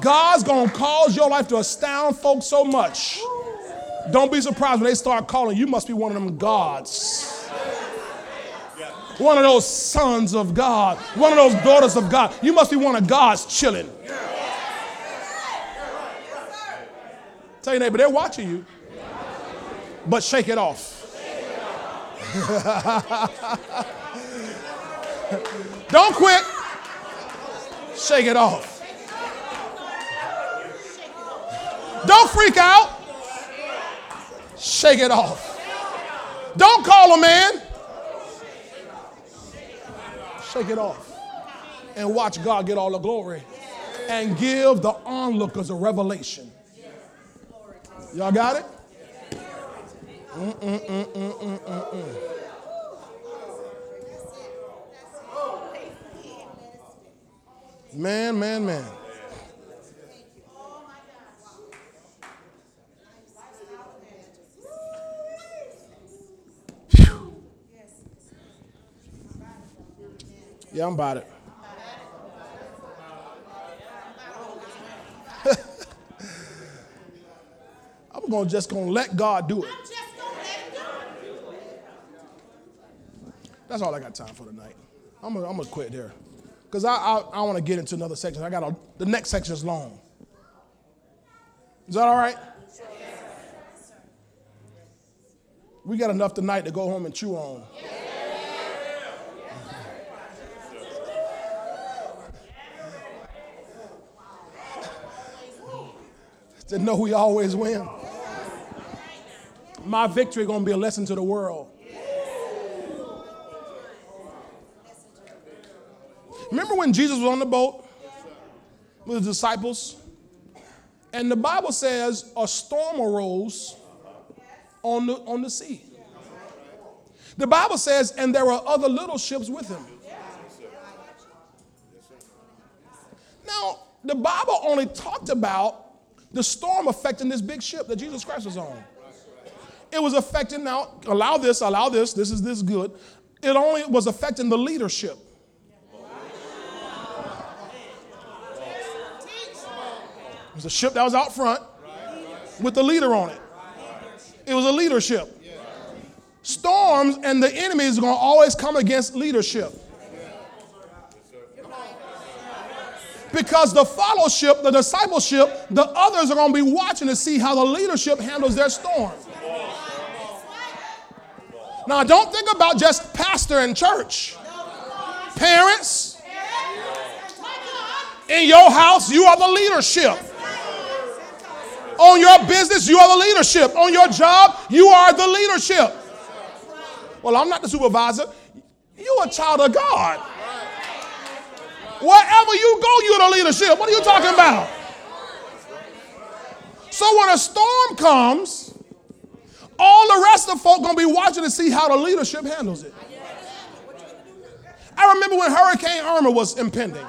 A: God's gonna cause your life to astound folks so much. Don't be surprised when they start calling you must be one of them gods one of those sons of God, one of those daughters of God. You must be one of God's children. Tell your neighbor, they're watching you, but shake it off. Don't quit. Shake it off. Don't freak out. Shake it off. Don't call a man. Shake it off. And watch God get all the glory. And give the onlookers a revelation. Y'all got it? Mm-mm-mm-mm-mm-mm. Man, man, man. Yeah, I'm about it. I'm gonna just gonna let God do it. That's all I got time for tonight. I'm gonna, I'm gonna quit there because I, I, I want to get into another section. I got a, the next section is long. Is that all right? We got enough tonight to go home and chew on. To know we always win. My victory gonna be a lesson to the world. Remember when Jesus was on the boat with the disciples? And the Bible says a storm arose on the, on the sea. The Bible says, and there were other little ships with him. Now, the Bible only talked about the storm affecting this big ship that Jesus Christ was on. It was affecting, now, allow this, allow this, this is this good. It only was affecting the leadership. It was a ship that was out front with the leader on it. It was a leadership. Storms and the enemy is going to always come against leadership. Because the fellowship, the discipleship, the others are going to be watching to see how the leadership handles their storm. Now, don't think about just pastor and church. Parents, in your house, you are the leadership. On your business, you are the leadership. On your job, you are the leadership. Well, I'm not the supervisor. You're a child of God. Wherever you go, you're the leadership. What are you talking about? So when a storm comes, all the rest of the folk gonna be watching to see how the leadership handles it. I remember when Hurricane Irma was impending,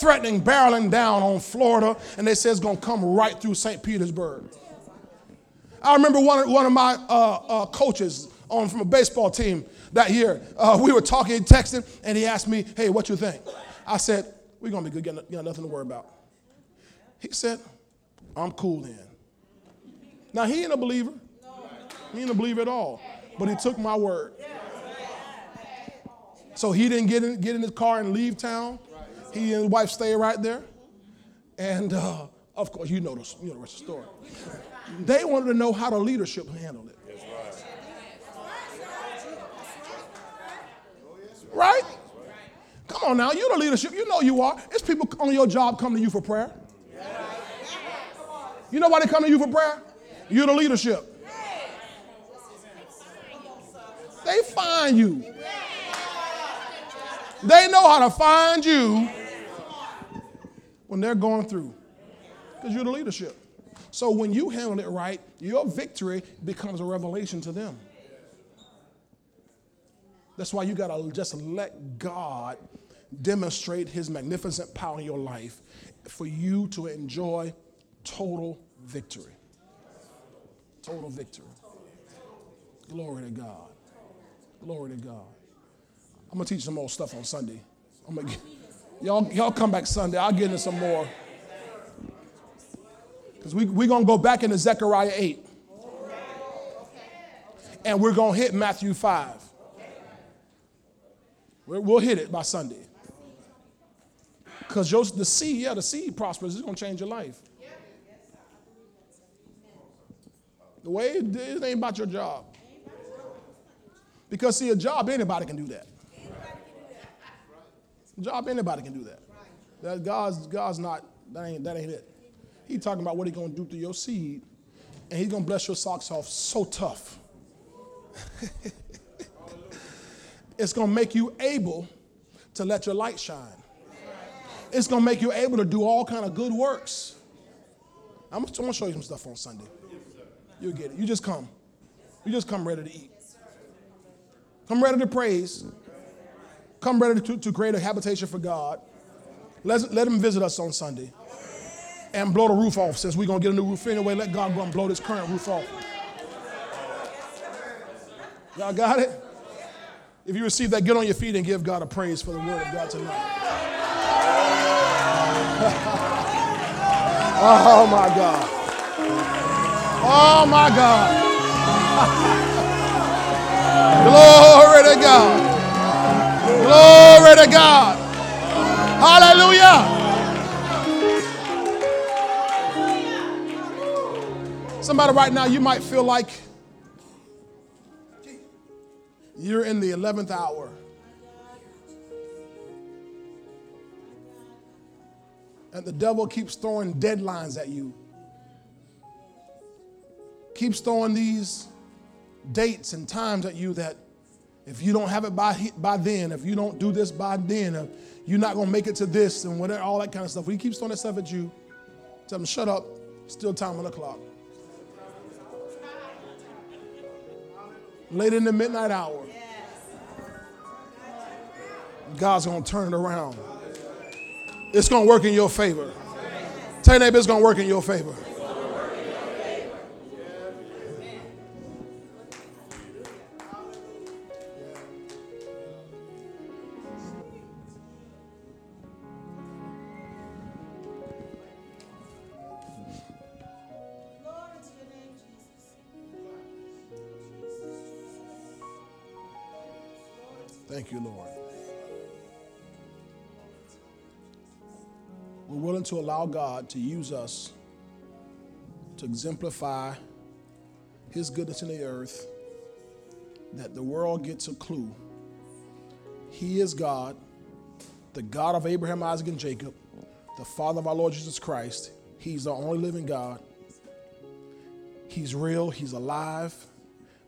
A: threatening, barreling down on Florida, and they said it's gonna come right through St. Petersburg. I remember one, one of my uh, uh, coaches on from a baseball team that year. Uh, we were talking, texting, and he asked me, "Hey, what you think?" I said, We're going to be good, you got nothing to worry about. He said, I'm cool then. Now, he ain't a believer. He ain't a believer at all. But he took my word. So he didn't get in, get in his car and leave town. He and his wife stay right there. And uh, of course, you know, the, you know the rest of the story. They wanted to know how the leadership handled it. Right? Come on now, you're the leadership. You know you are. It's people on your job come to you for prayer. You know why they come to you for prayer? You're the leadership. They find you. They know how to find you when they're going through because you're the leadership. So when you handle it right, your victory becomes a revelation to them. That's why you got to just let God demonstrate his magnificent power in your life for you to enjoy total victory. Total victory. Glory to God. Glory to God. I'm gonna teach some more stuff on Sunday. I'm gonna get, y'all, y'all come back Sunday. I'll get into some more. Because we, we're gonna go back into Zechariah 8. And we're gonna hit Matthew 5. We'll hit it by Sunday. Because the seed, yeah, the seed prospers. It's going to change your life. The way it, it ain't about your job. Because, see, a job, anybody can do that. A job, anybody can do that. that God's, God's not, that ain't, that ain't it. He's talking about what he's going to do to your seed, and he's going to bless your socks off so tough. it's going to make you able to let your light shine. It's going to make you able to do all kind of good works. I'm going to show you some stuff on Sunday. You'll get it. You just come. You just come ready to eat. Come ready to praise. Come ready to, to create a habitation for God. Let, let him visit us on Sunday. And blow the roof off since we're going to get a new roof anyway. Let God go and blow this current roof off. Y'all got it? If you receive that, get on your feet and give God a praise for the word of God tonight. Oh my God. Oh my God. Glory to God. Glory to God. Hallelujah. Somebody right now, you might feel like you're in the 11th hour. And the devil keeps throwing deadlines at you, keeps throwing these dates and times at you that if you don't have it by, by then, if you don't do this by then, you're not going to make it to this and whatever, all that kind of stuff. He keeps throwing that stuff at you. Tell him, shut up. Still time on the clock. Late in the midnight hour. God's going to turn it around. It's going to work in your favor. Tell your neighbor it's going to work in your favor. Thank you, Lord. To allow God to use us to exemplify His goodness in the earth, that the world gets a clue. He is God, the God of Abraham, Isaac, and Jacob, the Father of our Lord Jesus Christ. He's the only living God. He's real, He's alive.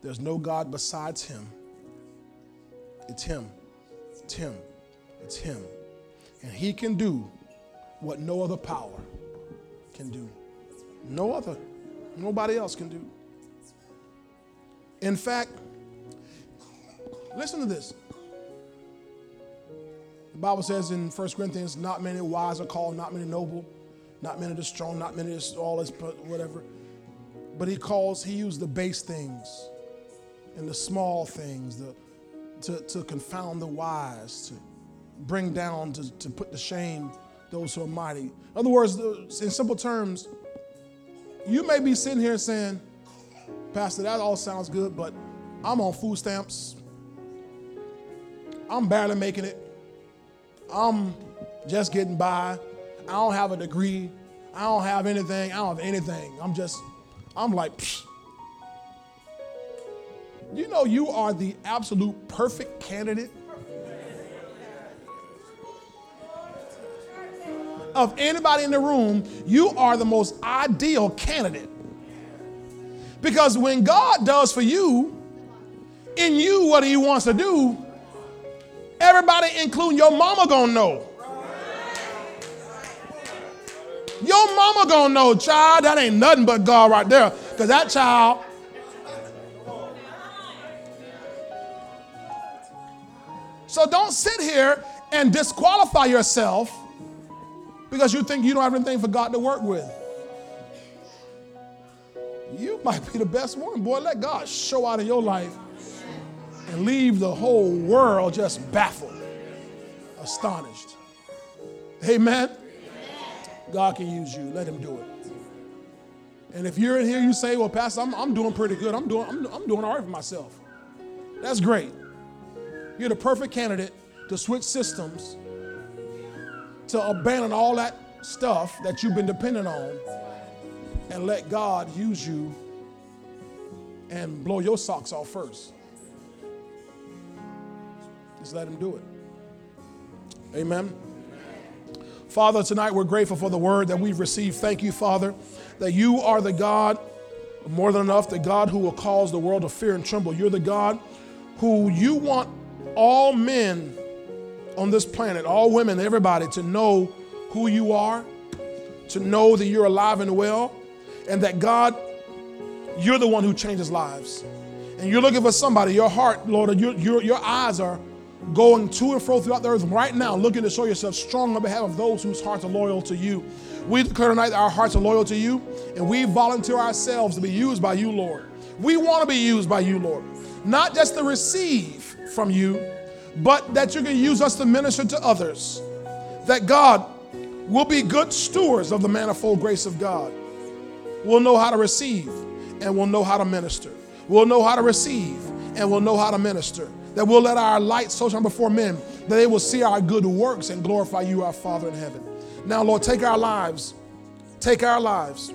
A: There's no God besides Him. It's Him. It's Him. It's Him. And He can do what no other power can do. No other. Nobody else can do. In fact, listen to this. The Bible says in 1 Corinthians, not many wise are called, not many noble, not many the strong, not many all this, whatever. But he calls, he used the base things and the small things the, to, to confound the wise, to bring down, to, to put to shame those who are mighty. In other words, in simple terms, you may be sitting here saying, Pastor, that all sounds good, but I'm on food stamps. I'm barely making it. I'm just getting by. I don't have a degree. I don't have anything. I don't have anything. I'm just, I'm like, Psh. you know, you are the absolute perfect candidate of anybody in the room. You are the most ideal candidate. Because when God does for you, in you what he wants to do, everybody, including your mama, gonna know. Your mama gonna know, child, that ain't nothing but God right there. Because that child. So don't sit here and disqualify yourself because you think you don't have anything for God to work with. You might be the best one, boy. Let God show out in your life and leave the whole world just baffled, astonished. Amen. God can use you. Let Him do it. And if you're in here, you say, "Well, Pastor, I'm, I'm doing pretty good. I'm doing, I'm, I'm doing all right for myself." That's great. You're the perfect candidate to switch systems, to abandon all that stuff that you've been dependent on, and let God use you and blow your socks off first. Just let Him do it. Amen. Father, tonight we're grateful for the word that we've received. Thank you, Father, that you are the God, more than enough, the God who will cause the world to fear and tremble. You're the God who you want all men on this planet, all women, everybody, to know who you are, to know that you're alive and well, and that God, you're the one who changes lives. And you're looking for somebody, your heart, Lord, your, your, your eyes are going to and fro throughout the earth right now, looking to show yourself strong on behalf of those whose hearts are loyal to you. We declare tonight that our hearts are loyal to you, and we volunteer ourselves to be used by you, Lord. We want to be used by you, Lord. Not just to receive from you, but that you can use us to minister to others. That God will be good stewards of the manifold grace of God. We'll know how to receive and we'll know how to minister. We'll know how to receive and we'll know how to minister that we'll let our light so shine before men that they will see our good works and glorify you, our Father in heaven. Now, Lord, take our lives, take our lives,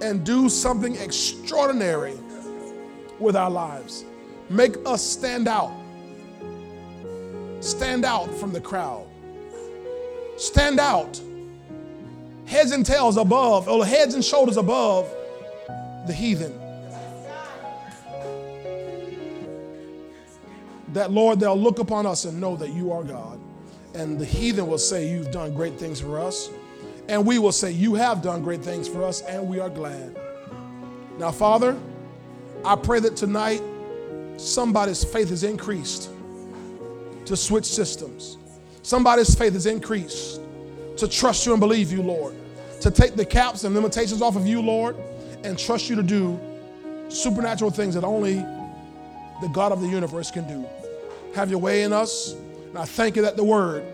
A: and do something extraordinary with our lives. Make us stand out. Stand out from the crowd. Stand out. Heads and tails above, or heads and shoulders above the heathen. that, Lord, they'll look upon us and know that you are God. And the heathen will say, You've done great things for us. And we will say, You have done great things for us, and we are glad. Now, Father, I pray that tonight somebody's faith is increased to switch systems. Somebody's faith is increased to trust you and believe you, Lord. To take the caps and limitations off of you, Lord, and trust you to do supernatural things that only the God of the universe can do. Have your way in us. And I thank you that the word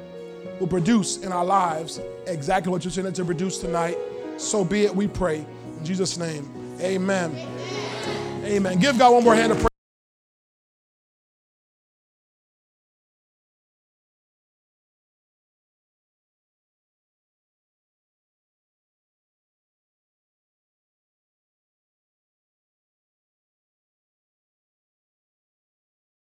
A: will produce in our lives exactly what you're sending to produce tonight. So be it, we pray. In Jesus' name, amen. Amen. amen. Give God one more hand of praise.